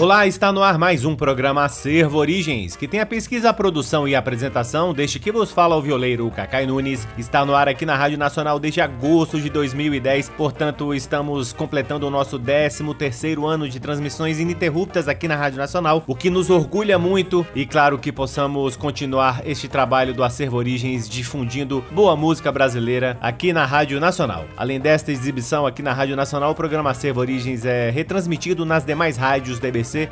Olá, está no ar mais um programa Acervo Origens, que tem a pesquisa, a produção e a apresentação deste que vos fala o violeiro Cacai Nunes. Está no ar aqui na Rádio Nacional desde agosto de 2010, portanto estamos completando o nosso 13 terceiro ano de transmissões ininterruptas aqui na Rádio Nacional, o que nos orgulha muito e claro que possamos continuar este trabalho do Acervo Origens difundindo boa música brasileira aqui na Rádio Nacional. Além desta exibição aqui na Rádio Nacional, o programa Acervo Origens é retransmitido nas demais rádios da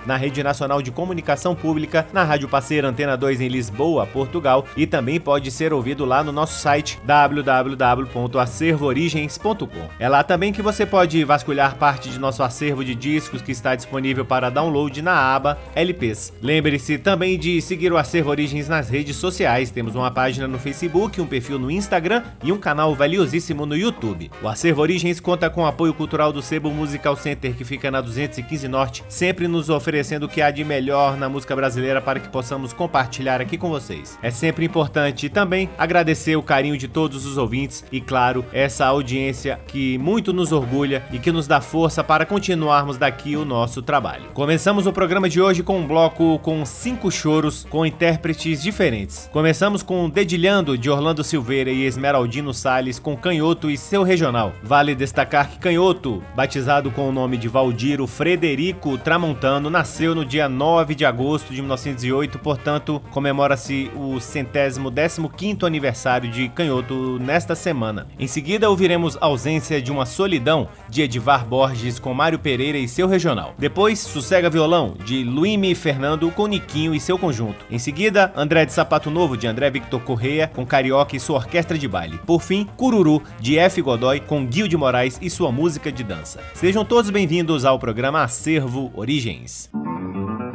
Na Rede Nacional de Comunicação Pública, na Rádio Parceira Antena 2 em Lisboa, Portugal, e também pode ser ouvido lá no nosso site www.acervoorigens.com. É lá também que você pode vasculhar parte de nosso acervo de discos que está disponível para download na aba LPs. Lembre-se também de seguir o Acervo Origens nas redes sociais. Temos uma página no Facebook, um perfil no Instagram e um canal valiosíssimo no YouTube. O Acervo Origens conta com o apoio cultural do Sebo Musical Center, que fica na 215 Norte, sempre nos oferecendo o que há de melhor na música brasileira para que possamos compartilhar aqui com vocês. É sempre importante também agradecer o carinho de todos os ouvintes e, claro, essa audiência que muito nos orgulha e que nos dá força para continuarmos daqui o nosso trabalho. Começamos o programa de hoje com um bloco com cinco choros com intérpretes diferentes. Começamos com Dedilhando de Orlando Silveira e Esmeraldino Sales com Canhoto e seu regional. Vale destacar que Canhoto, batizado com o nome de Valdiro Frederico Tramontano, nasceu no dia 9 de agosto de 1908, portanto, comemora-se o centésimo décimo quinto aniversário de Canhoto nesta semana. Em seguida, ouviremos Ausência de uma Solidão, de Edivar Borges com Mário Pereira e seu regional. Depois, Sossega Violão, de Luime Fernando com Niquinho e seu conjunto. Em seguida, André de Sapato Novo, de André Victor Correia, com Carioca e sua orquestra de baile. Por fim, Cururu, de F. Godoy, com Guil de Moraes e sua música de dança. Sejam todos bem-vindos ao programa Acervo Origens. things.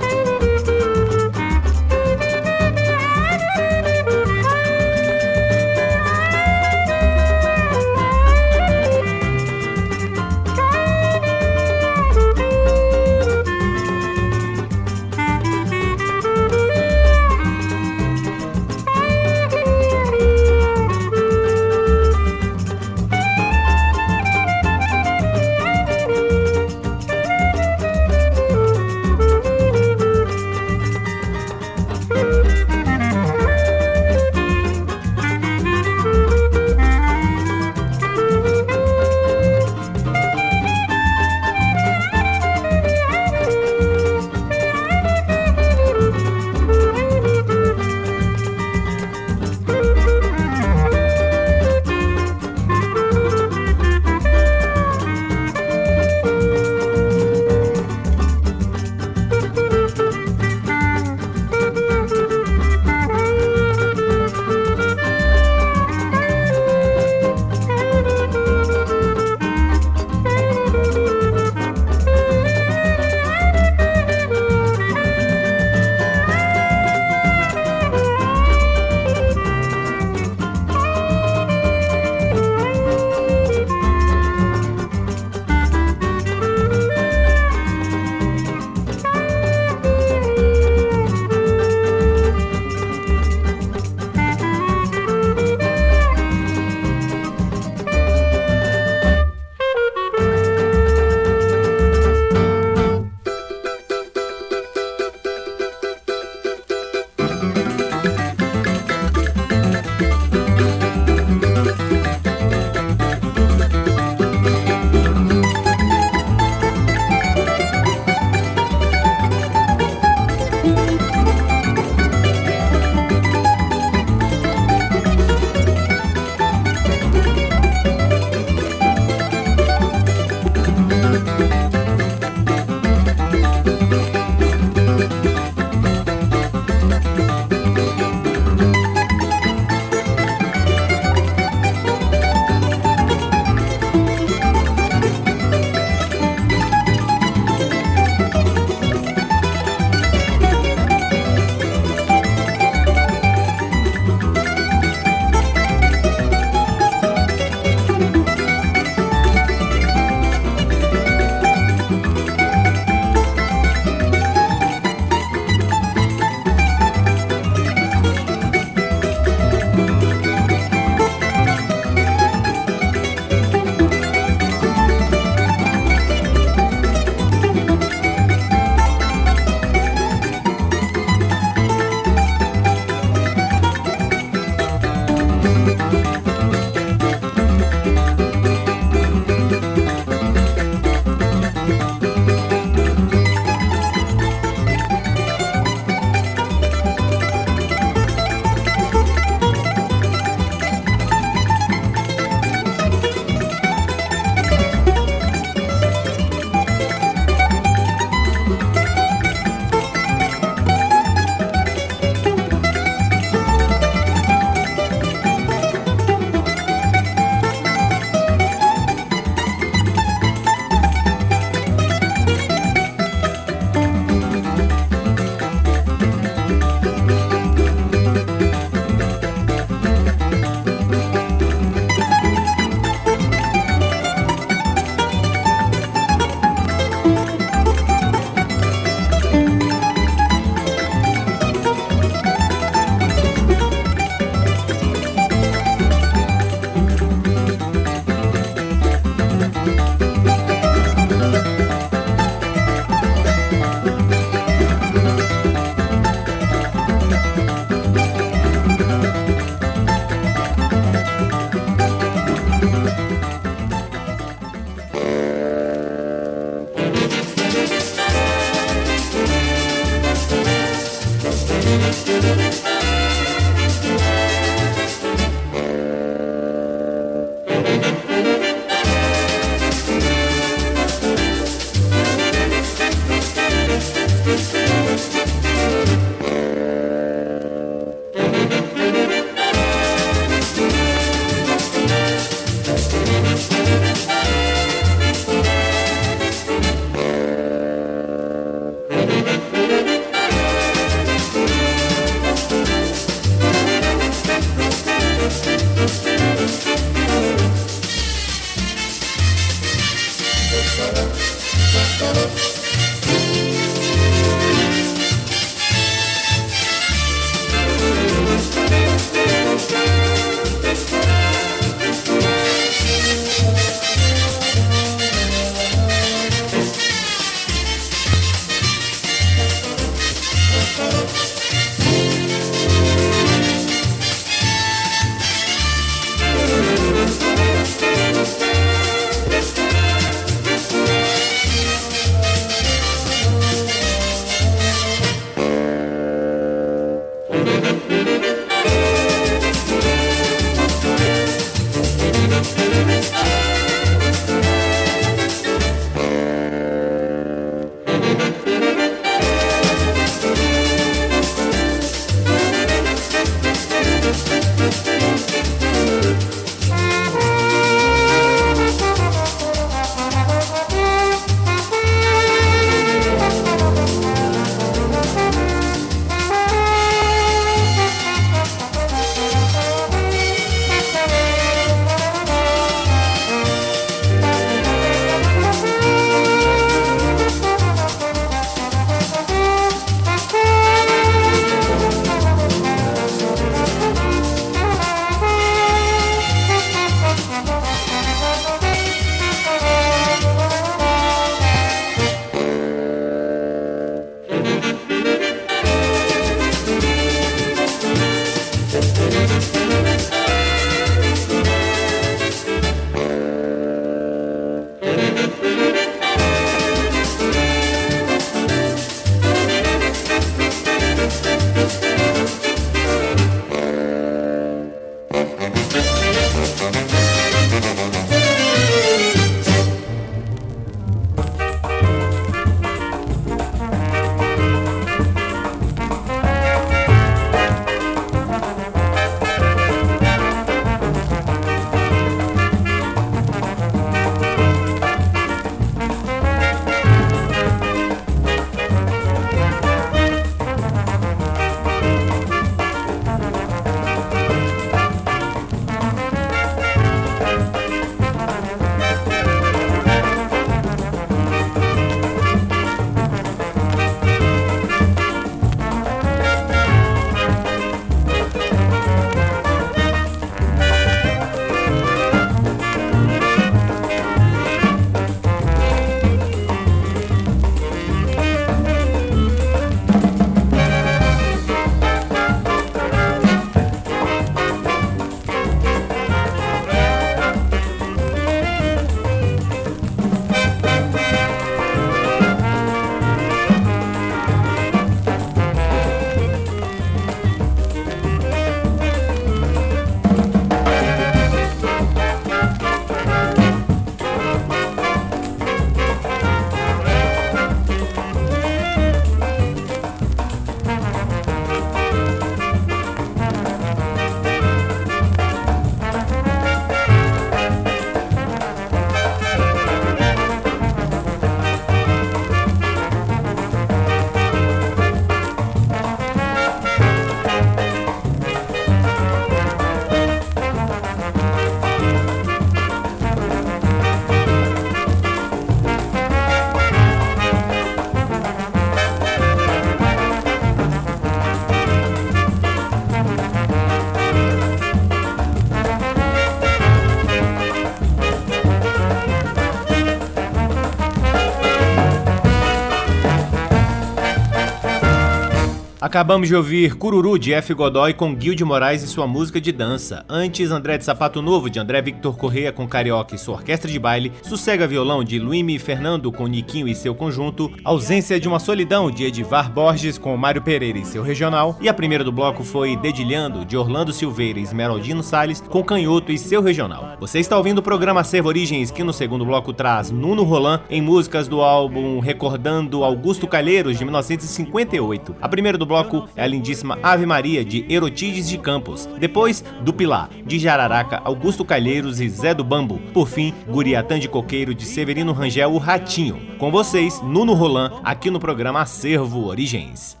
Acabamos de ouvir Cururu de F. Godoy com Gil de Moraes e sua música de dança. Antes, André de Sapato Novo de André Victor Correia com Carioca e sua orquestra de baile. Sossega Violão de Luime Fernando com Niquinho e seu conjunto. Ausência de uma Solidão de Edivar Borges com Mário Pereira e seu regional. E a primeira do bloco foi Dedilhando de Orlando Silveira e Esmeraldino Salles com Canhoto e seu regional. Você está ouvindo o programa Servo Origens que no segundo bloco traz Nuno Roland em músicas do álbum Recordando Augusto Calheiros de 1958. A primeira do bloco é a lindíssima Ave Maria, de Erotides de Campos. Depois, do Pilar, de Jararaca, Augusto Calheiros e Zé do Bambo. Por fim, Guriatã de Coqueiro, de Severino Rangel, o Ratinho. Com vocês, Nuno Roland, aqui no programa Acervo Origens.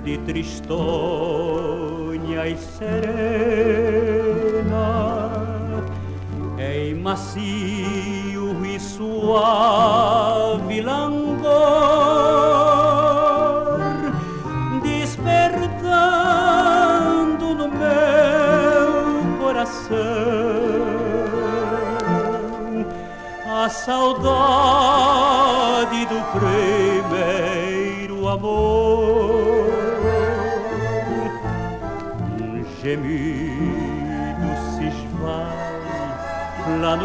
Tarde tristonha e serena Em macio e suave langor Despertando no meu coração a saudade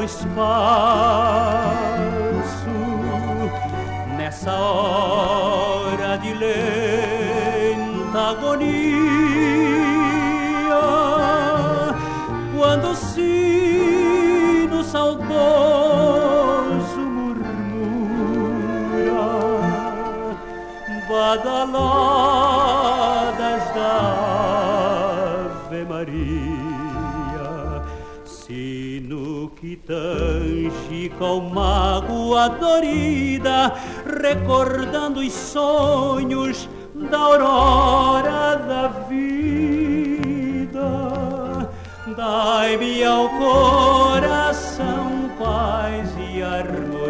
espaço, nessa hora tange com mágoa dorida, recordando os sonhos da aurora da vida. Dai-me ao coração paz e harmonia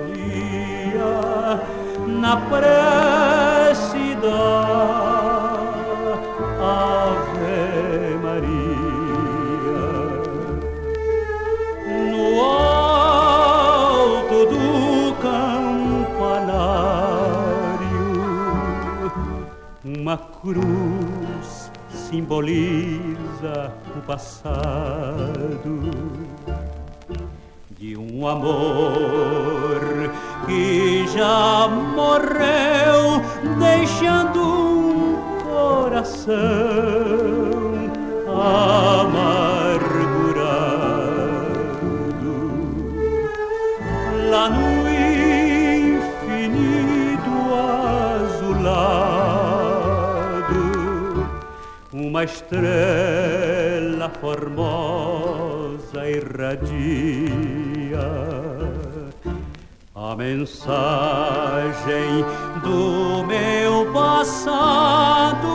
na prece cruz simboliza o passado de um amor que já morreu, deixando um coração amargurado. Lá no estrela formosa irradia. A mensagem do meu passado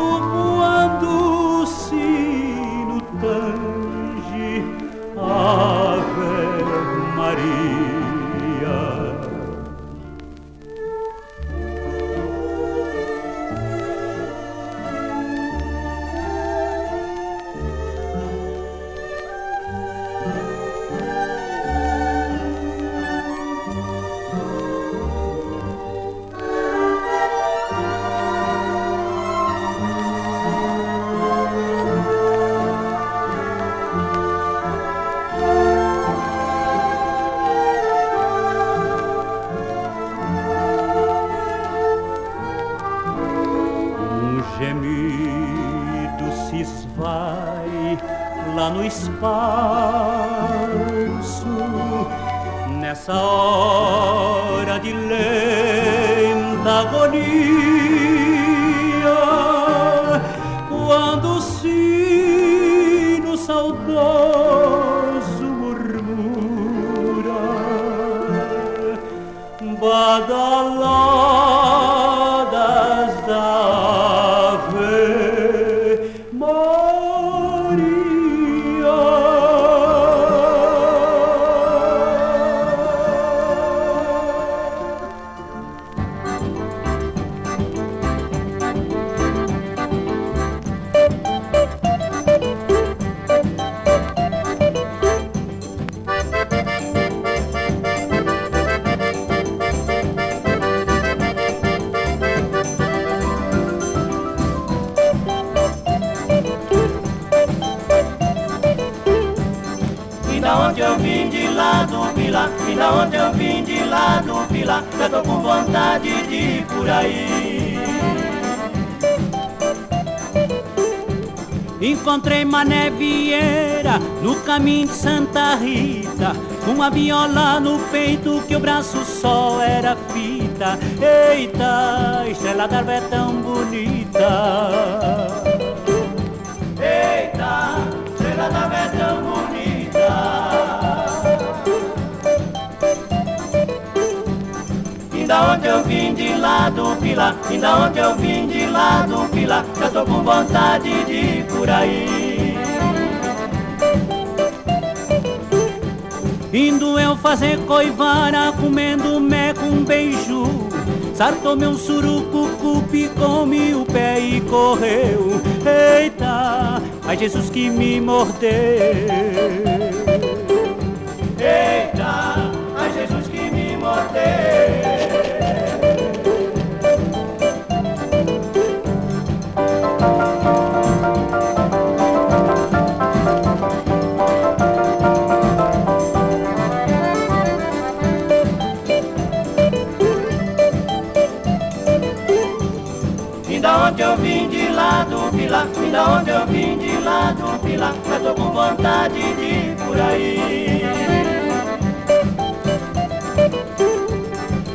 nessa hora de lenta agonia, do Pilar, eu tô com vontade de ir por aí. Encontrei Mané Vieira no caminho de Santa Rita, uma viola no peito que o braço só era fita. Eita, estrela d'alva é tão bonita. Ainda onde eu vim de lá do Pilar, ainda onde eu vim de lá do Pilar, já tô com vontade de ir por aí. Indo eu fazer coivara, comendo mé com beiju. Sartou meu surucucu, picou-me o pé e correu. Eita, ai Jesus que me mordeu. Eita, ai Jesus que me mordeu. Da onde eu vim de lá do Pilar, eu tô com vontade de ir por aí.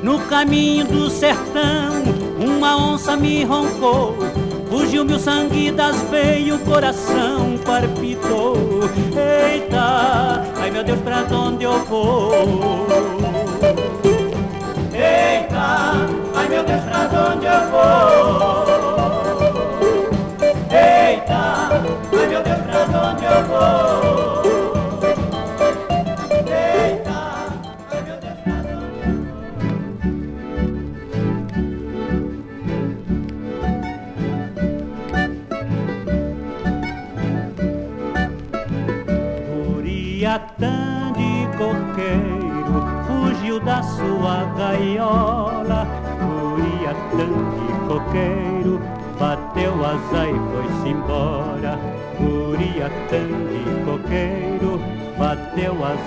No caminho do sertão, uma onça me roncou, fugiu-me o sangue das veias, o coração palpitou. Eita, ai meu Deus, pra onde eu vou? Eita, ai meu Deus, pra onde eu vou?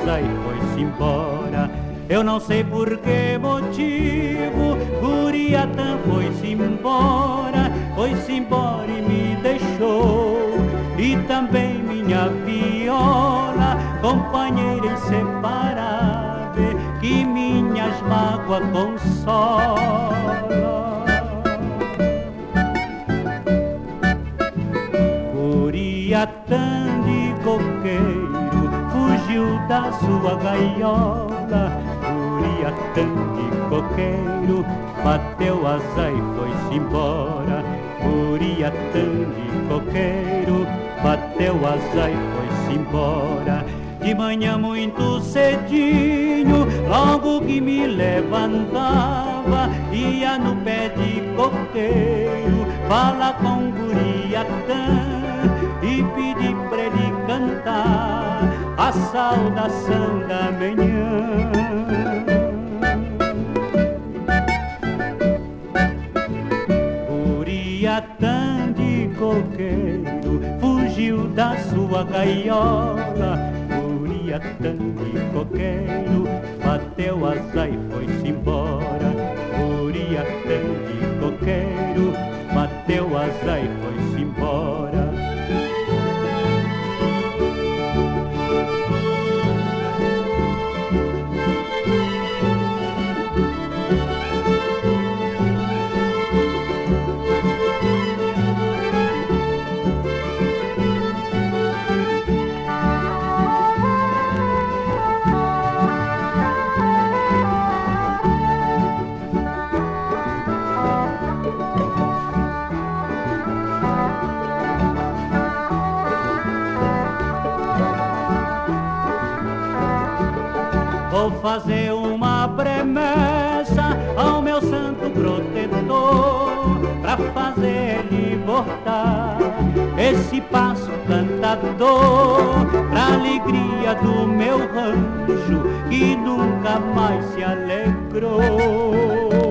E foi-se embora. Eu não sei por que motivo, Uriatã foi-se embora, foi-se embora e me deixou. E também minha viola, companheira inseparável, que minhas mágoas consola. Sua gaiola. Uriatã de coqueiro bateu asa e foi-se embora. De coqueiro bateu asa e foi-se embora. De manhã muito cedinho, logo que me levantava, ia no pé de coqueiro, fala com Guriatã e pedi pra ele cantar a saudação da manhã. Uriatã de coqueiro fugiu da sua gaiola. Uriatã de coqueiro bateu asa e foi-se embora. Uriatã de coqueiro bateu asa e foi-se embora. Vou fazer uma promessa ao meu santo protetor Pra fazer ele voltar esse passo cantador Pra alegria do meu rancho que nunca mais se alegrou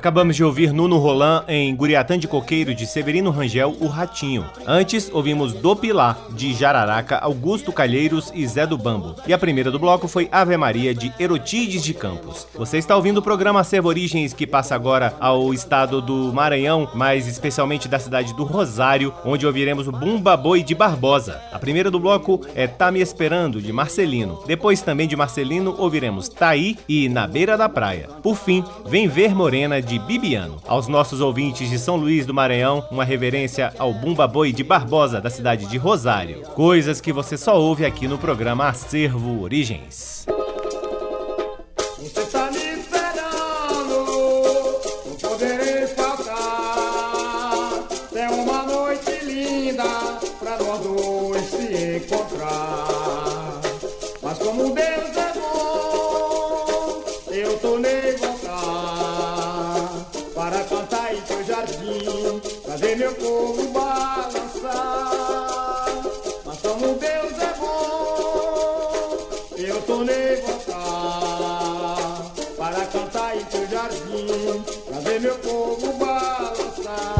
Acabamos de ouvir Nuno Roland em Guriatã de Coqueiro de Severino Rangel, O Ratinho. Antes, ouvimos Do Pilar, de Jararaca, Augusto Calheiros e Zé do Bambo. E a primeira do bloco foi Ave Maria, de Erotides de Campos. Você está ouvindo o programa Acervo Origens, que passa agora ao estado do Maranhão, mais especialmente da cidade do Rosário, onde ouviremos o Bumba Boi de Barbosa. A primeira do bloco é Tá Me Esperando, de Marcelino. Depois, também de Marcelino, ouviremos Taí e Na Beira da Praia. Por fim, Vem Ver Morena, de Bibiano. Aos nossos ouvintes de São Luís do Maranhão, uma reverência ao Bumba Boi de Barbosa, da cidade de Rosário. Coisas que você só ouve aqui no programa Acervo Origens. Que vivo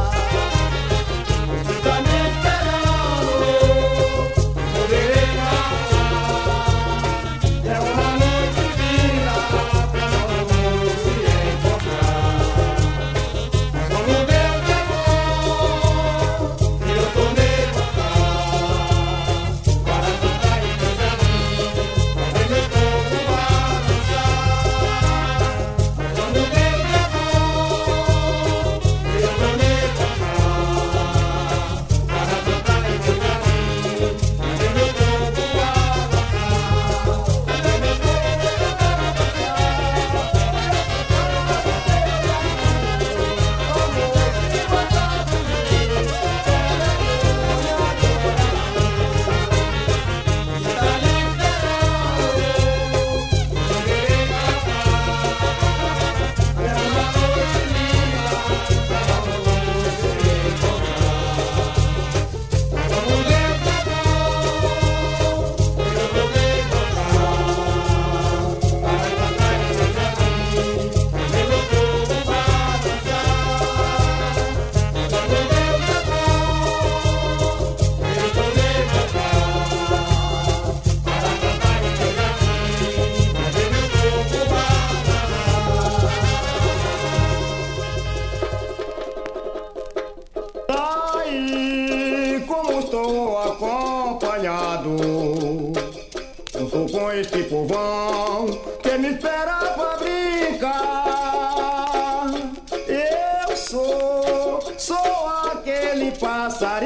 longe do ninho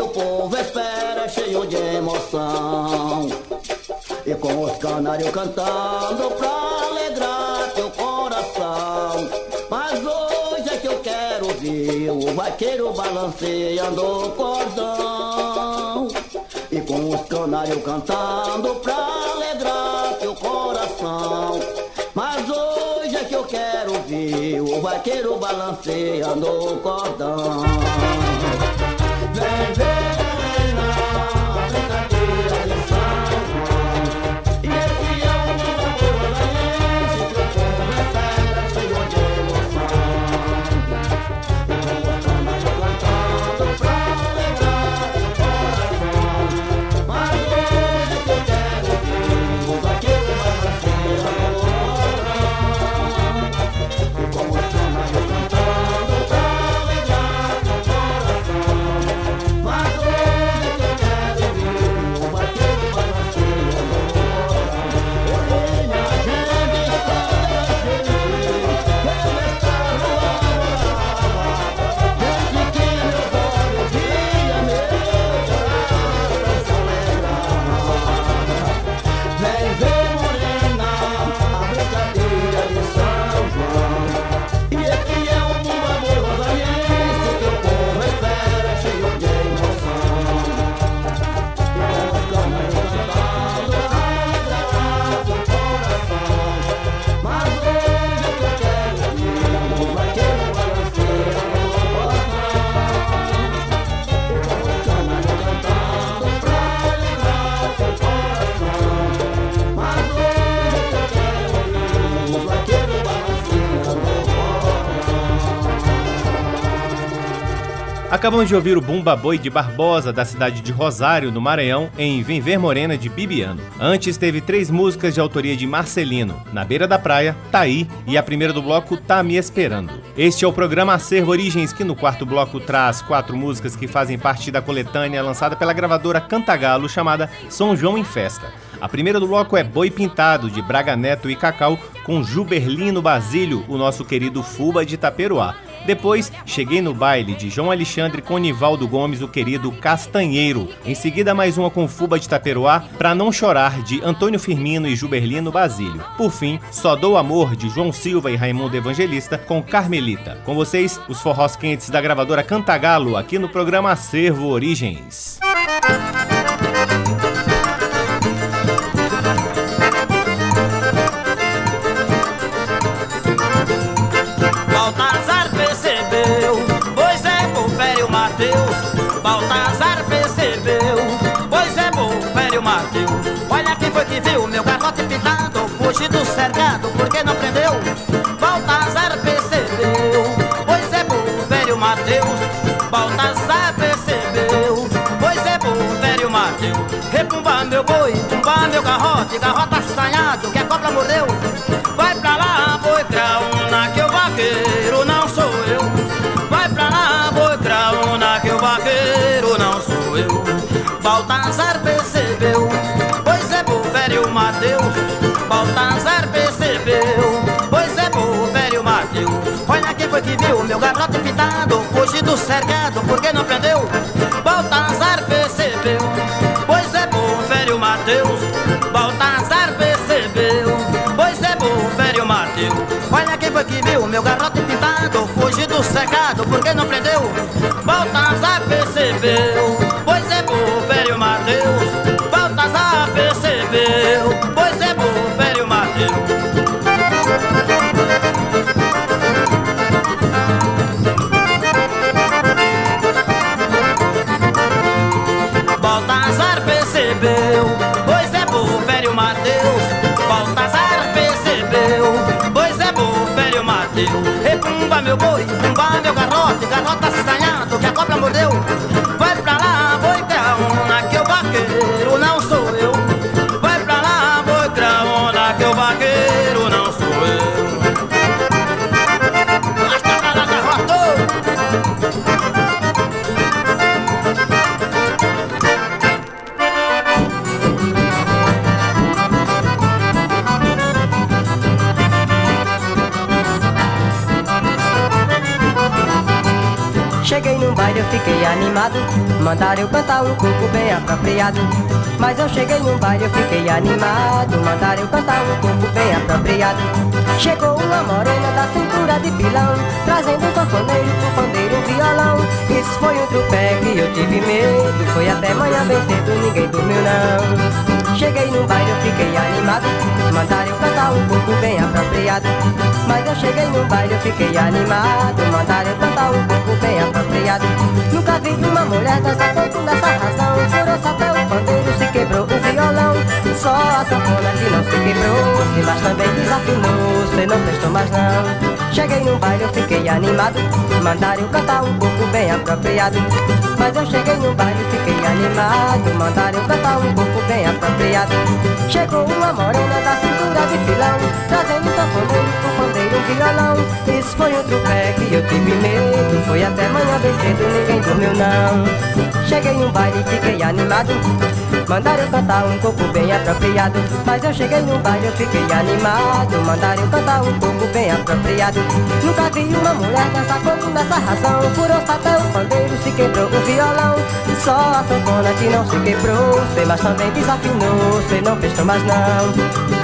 que o povo espera cheio de emoção. E com os canários cantando pra alegrar teu coração. Mas hoje é que eu quero ver o vaqueiro balanceando o cordão. E com os canários cantando pra alegrar teu coração. Mas hoje é que eu quero ver o vaqueiro balanceando o cordão. Vem Acabamos de ouvir o Bumba Boi de Barbosa, da cidade de Rosário, no Maranhão, em Vem Ver Morena, de Bibiano. Antes teve três músicas de autoria de Marcelino, Na Beira da Praia, Taí e a primeira do bloco Tá Me Esperando. Este é o programa Acervo Origens, que no quarto bloco traz quatro músicas que fazem parte da coletânea lançada pela gravadora Cantagalo, chamada São João em Festa. A primeira do bloco é Boi Pintado, de Braga Neto e Cacau, com Juberlino Basílio, o nosso querido Fuba de Itaperuá. Depois, Cheguei no Baile, de João Alexandre com Nivaldo Gomes, o querido Castanheiro. Em seguida, mais uma com Fuba de Itaperuá, Pra Não Chorar, de Antônio Firmino e Juberlino Basílio. Por fim, Só Dou Amor, de João Silva e Raimundo Evangelista, com Carmelita. Com vocês, os forrós quentes da gravadora Cantagalo, aqui no programa Acervo Origens. do cercado, porque não prendeu? Baltazar percebeu, pois é bom velho Mateus. Baltazar percebeu, pois é bom velho Mateus. Repumba meu boi, tumba meu garrote, garrota assanhado, que a cobra mordeu. Vai pra lá, boi graúna, que o vaqueiro não sou eu. Vai pra lá, boi graúna, que o vaqueiro não sou eu. Baltazar percebeu, pois é bom velho Mateus. Baltazar percebeu. Pois é bom, velho Mateus. Olha quem foi que viu meu garrote pintado, fugir do cercado, por que não prendeu? Baltazar percebeu. Pois é bom, velho Mateus. Baltazar percebeu. Pois é bom, velho Mateus. Olha quem foi que viu meu garrote pintado, fugir do cercado, por que não prendeu? Baltazar percebeu. Pois é bom, velho Mateus. Baltazar percebeu. Pois é Meu boi, pumba meu garrote, garrota assanhado que a cobra mordeu. Vai pra lá, boi craona, que o vaqueiro não sou eu. Vai pra lá, boi craona, que o vaqueiro Mandaram eu cantar um coco bem apropriado. Mas eu cheguei num baile, eu fiquei animado. Mandaram eu cantar um coco bem apropriado. Chegou uma morena da cintura de pilão, trazendo um sanfoneiro, um pandeiro, um violão. Isso foi um trupé que eu tive medo. Foi até manhã bem cedo, ninguém dormiu não. Cheguei num baile, eu fiquei animado. Mandaram eu cantar um pouco bem apropriado. Mas eu cheguei num baile, eu fiquei animado. Mandaram eu cantar um pouco bem apropriado. Nunca vi uma mulher dançar tanto nessa razão. Furou-se até o pandeiro, se quebrou o violão. Só a sanfona que não se quebrou. Se mas também desafinou, se não prestou mais não. Cheguei num baile, eu fiquei animado. Mandaram cantar um pouco bem apropriado. Mas eu cheguei num baile, fiquei animado. Mandaram cantar um pouco bem apropriado. Chegou uma morena da cintura de filão, trazendo sanfoneiro, pandeiro, um violão. Isso foi outro pé que eu tive medo. Foi até manhã bem cedo, ninguém dormiu não. Cheguei num baile, fiquei animado. Mandaram cantar um pouco bem apropriado. Mas eu cheguei num baile, eu fiquei animado. Mandaram cantar um pouco bem apropriado. Nunca vi uma mulher dançar como nessa razão. Furou-se até o pandeiro, se quebrou o violão. Só a sanfona que não se quebrou. Sei, mas também desafinou. Sei, não prestou mais não.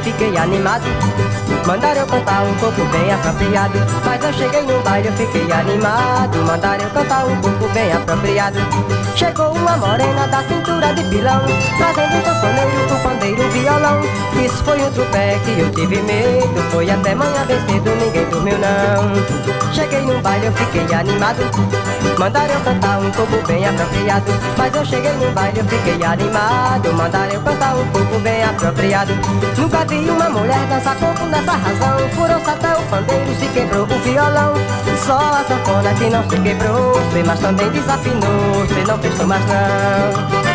Num baile, fiquei animado. Mandaram eu cantar um pouco bem apropriado. Mas eu cheguei num baile, eu fiquei animado. Mandaram eu cantar um pouco bem apropriado. Chegou uma morena da cintura de pilão, trazendo um sanfoneiro, um pandeiro, um violão. Isso foi outro pé que eu tive medo. Foi até manhã bem cedo, ninguém dormiu não. Cheguei num baile, eu fiquei animado. Mandaram eu cantar um pouco bem apropriado. Mas eu cheguei num baile, eu fiquei animado. Mandaram eu cantar um pouco bem apropriado. Nunca vi uma mulher dançar pouco nessa razão. Furou-se até o pandeiro, se quebrou o violão. Só a sanfona que não se quebrou. Sei, mas também desafinou. Sei, não prestou mais não.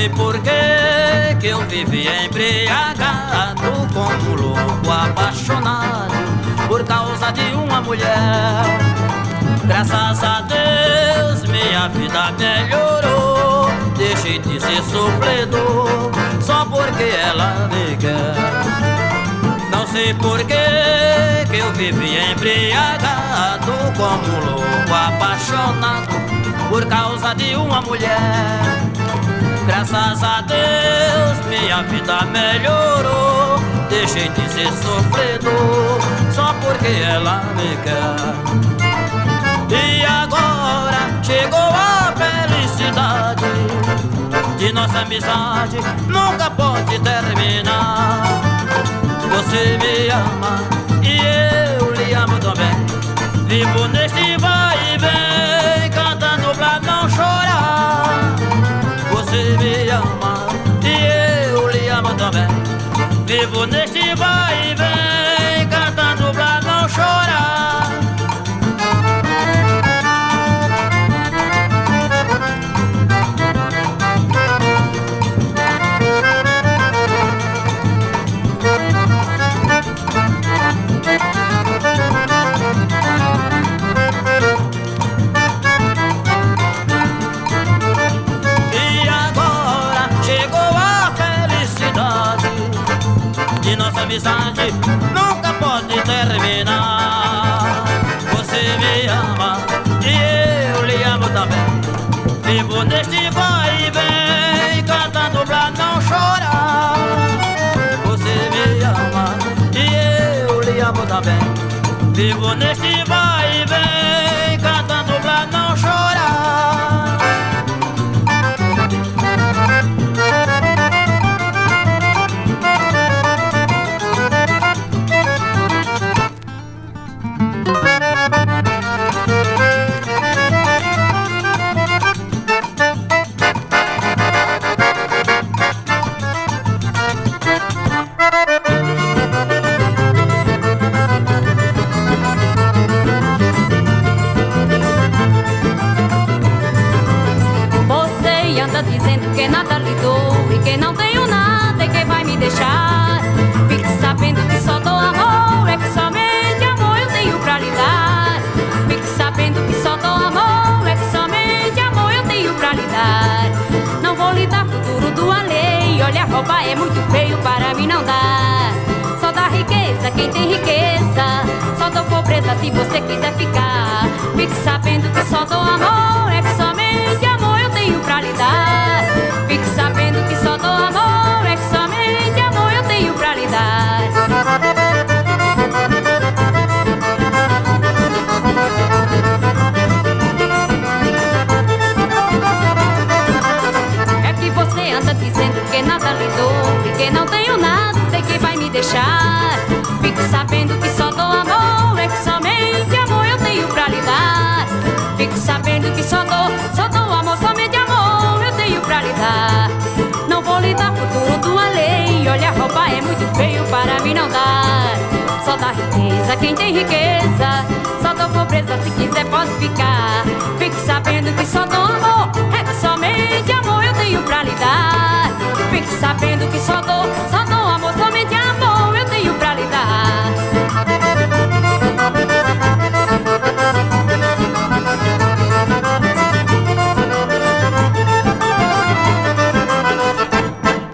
Sei por que que eu vivi embriagado como louco apaixonado por causa de uma mulher. Graças a Deus minha vida melhorou. Deixei de ser sofredor só porque ela me quer. Não sei por que que eu vivi embriagado como louco apaixonado por causa de uma mulher. Minha vida melhorou. Deixei de ser sofredor só porque ela me quer. E agora chegou a felicidade de nossa amizade nunca pode terminar. Você me ama e eu lhe amo também. Vivo neste vai ama e eu lhe amo também. Vivo neste vai amizade nunca pode terminar. Você me ama e eu lhe amo também. Vivo neste vai e vem cantando pra não chorar. Você me ama e eu lhe amo também. Vivo neste vai e vem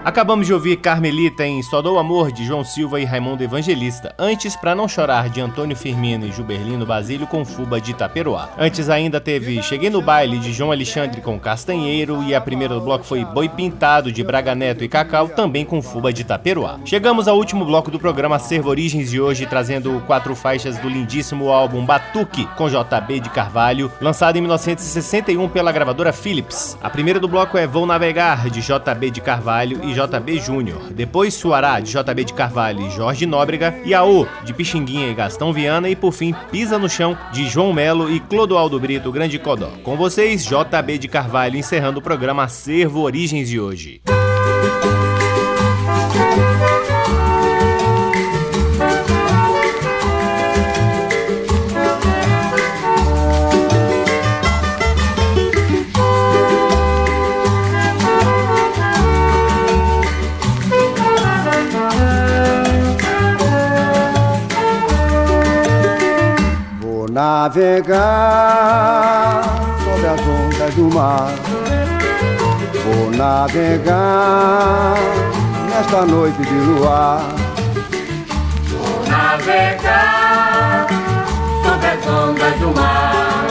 Acabamos de ouvir Carmelita em Só Dou Amor de João Silva e Raimundo Evangelista. Antes, Pra Não Chorar de Antônio Firmino e Gilberlino Basílio com Fuba de Itaperoá. Antes ainda teve Cheguei no Baile de João Alexandre com Castanheiro e a primeira do bloco foi Boi Pintado de Braga Neto e Cacau, também com Fuba de Itaperoá. Chegamos ao último bloco do programa Servo Origens de hoje, trazendo quatro faixas do lindíssimo álbum Batuque com JB de Carvalho, lançado em 1961 pela gravadora Philips. A primeira do bloco é Vou Navegar de JB de Carvalho e JB Júnior. Depois Suará de JB de Carvalho e Jorge Nóbrega e Aô de Pixinguinha e Gastão Viana e por fim Pisa no Chão de João Melo e Clodoaldo Brito Grande Codó. Com vocês, JB de Carvalho encerrando o programa Acervo Origens de hoje. Vou navegar sobre as ondas do mar. Vou navegar nesta noite de luar. Vou navegar sobre as ondas do mar.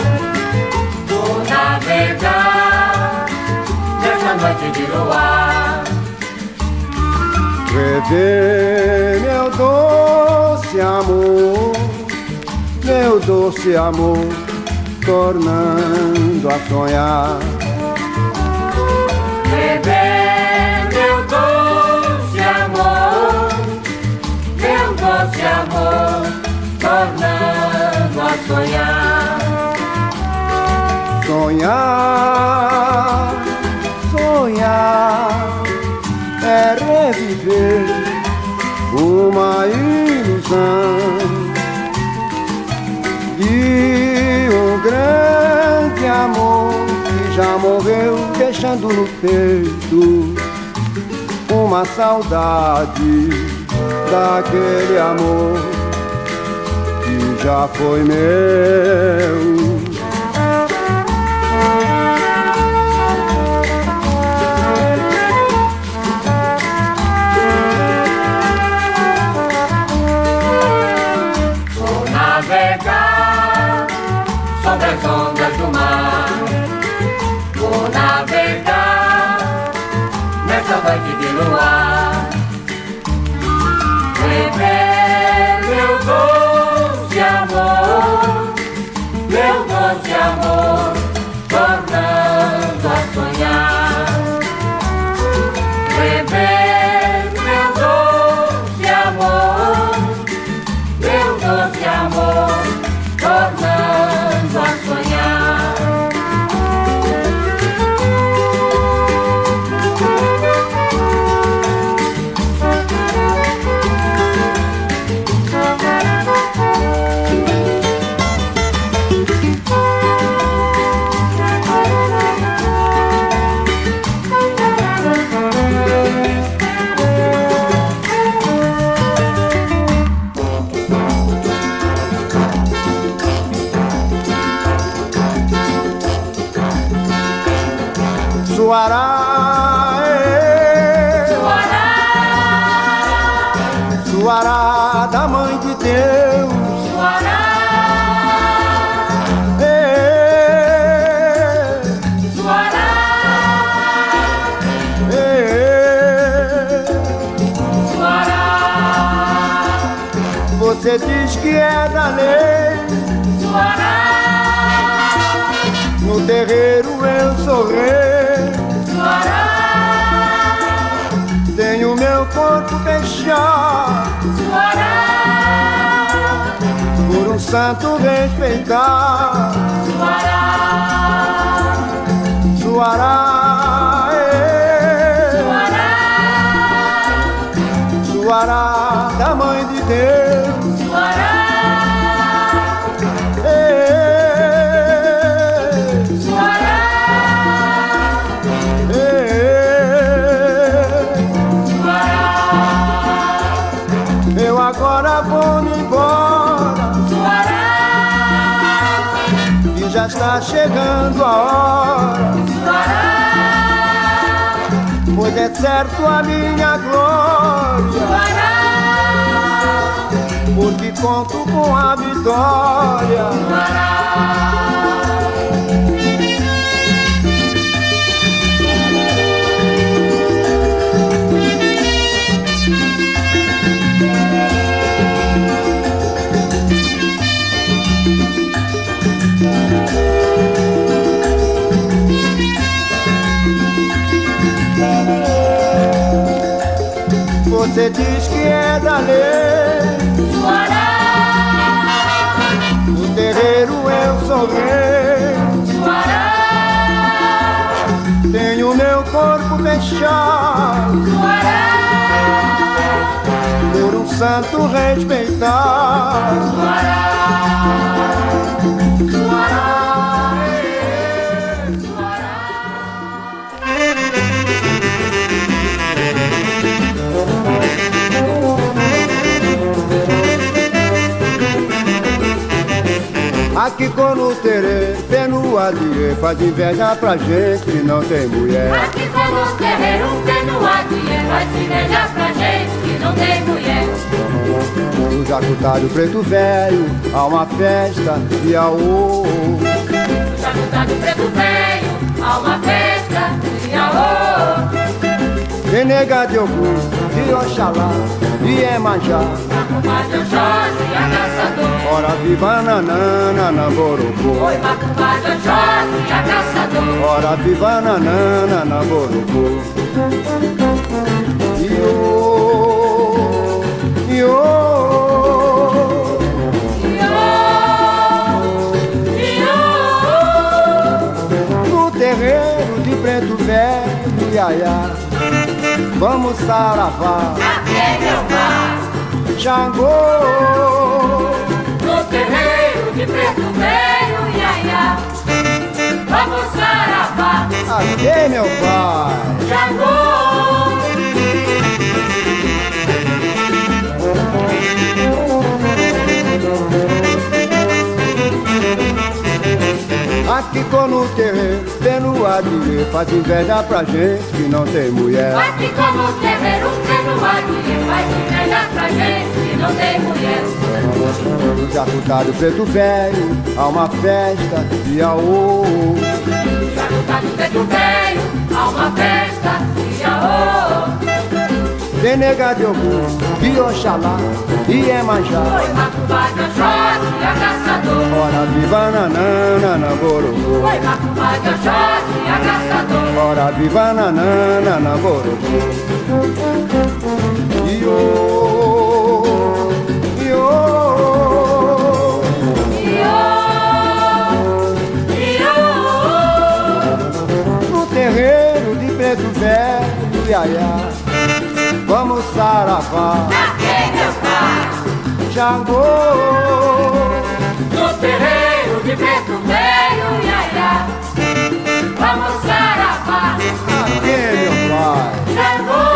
Vou navegar nessa noite de luar. Rever meu doce amor, meu doce amor, tornando a sonhar. Rever deixando no peito uma saudade daquele amor que já foi meu. Vou navegar sobre as ondas nessa noite de. Suará, é, Suará da mãe de Deus. É, é, Você diz que é da lei. Santo respeitar. Suará, é, Suará da mãe de Deus. Está chegando a hora. Pois é certo a minha glória. Porque conto com a vitória Você diz que é da lei No terreiro eu sou rei. Tenho meu corpo fechado. Por um santo respeitado. Aqui terê, peno ali, faz inveja pra gente que não tem mulher. Aqui como terreiro, tendo a dinheiro, vai se invejar pra gente que não tem mulher. No jacutário preto velho, há uma festa e a o No Jacutá do Preto Velho, há uma festa de aô. Quem nega de Ogum, de Oxalá, de Emanjá. Macumba de Oxóssi, a caçador. Ora viva nanana namborocô. Oi, Macumba de Oxóssi, a caçador. Ora viva nanana namborocô. Iô, iô. No terreiro de preto velho, iaiá. Vamos saravá, Aqui meu pai. Xangô. De preto velho, iaiá. Vamos saravá. Aqui, meu pai. Jangô. Aqui no terreiro, tendo a faz inveja pra gente que não tem mulher. Aqui como terreiro, tendo aqui, faz inveja pra gente não tem mulher. Cuidado preto velho, há uma festa de aô. Já no tá do preto velho, há uma festa de aô. Tem nega de Ogum, de Oxalá, de Emanjá. Oi, Macumba de Oxóssi, a caçador. Ora viva nanana namborocô. Oi, Macumba de Oxóssi, a caçador. Ora viva nanana namborocô. Iô, iô. Velho, iaiá. Vamos saravá, Aqui meu pai. Xangô. No terreiro de preto velho, iaiá. Vamos saravá. Aqui, meu pai. Jangô.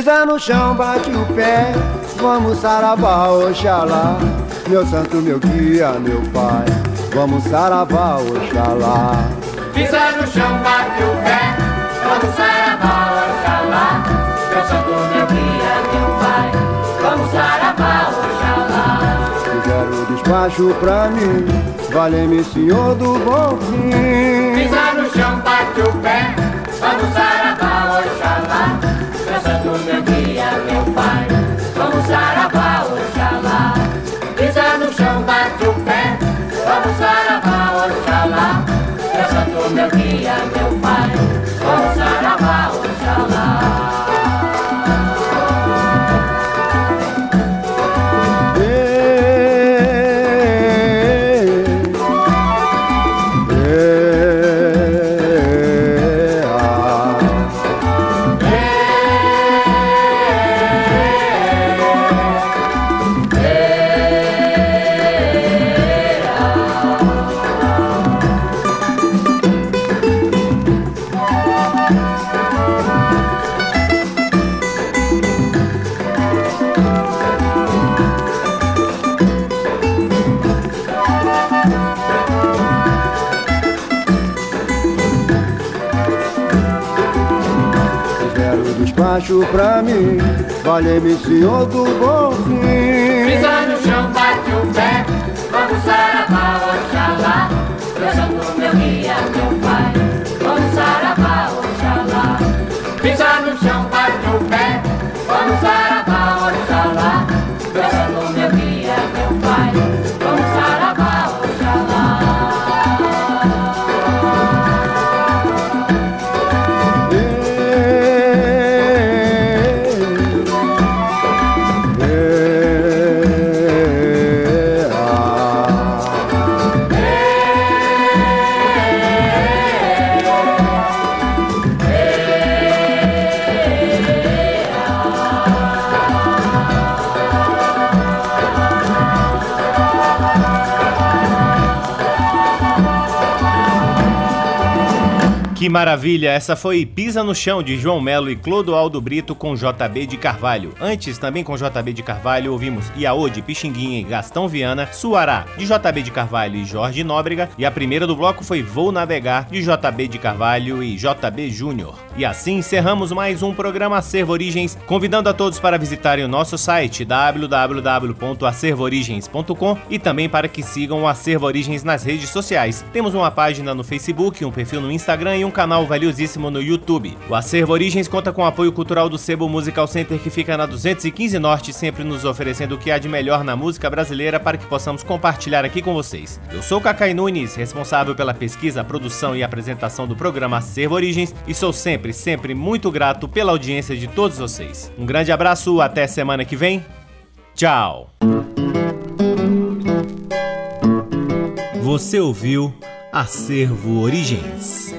Pisa no chão, bate o pé, vamos saravá, oxalá. Meu santo, meu guia, meu pai, vamos saravá, oxalá. Pisa no chão, bate o pé. Vamos saravá, oxalá. Meu santo, meu guia, meu pai. Vamos saravá, oxalá. Fizeram despacho pra mim, valeu-me senhor do bom fim. Pisa no chão, bate o pé. Vamos saravá. Meu despacho pra mim, valeu-me senhor do bom fim. Pisa no chão, bate o pé, vamos saravá, maravilha! Essa foi Pisa no Chão de João Melo e Clodoaldo Brito com JB de Carvalho. Antes, também com JB de Carvalho, ouvimos Iaô de Pixinguinha e Gastão Viana, Suará de JB de Carvalho e Jorge Nóbrega, e a primeira do bloco foi Vou Navegar de JB de Carvalho e JB Júnior. E assim encerramos mais um programa Acervo Origens, convidando a todos para visitarem o nosso site www.acervoorigens.com e também para que sigam o Acervo Origens nas redes sociais. Temos uma página no Facebook, um perfil no Instagram e um canal valiosíssimo no YouTube. O Acervo Origens conta com o apoio cultural do Sebo Musical Center que fica na 215 Norte, sempre nos oferecendo o que há de melhor na música brasileira para que possamos compartilhar aqui com vocês. Eu sou Cacai Nunes, responsável pela pesquisa, produção e apresentação do programa Acervo Origens e sou sempre, sempre muito grato pela audiência de todos vocês. Um grande abraço, até semana que vem. Tchau. Você ouviu Acervo Origens.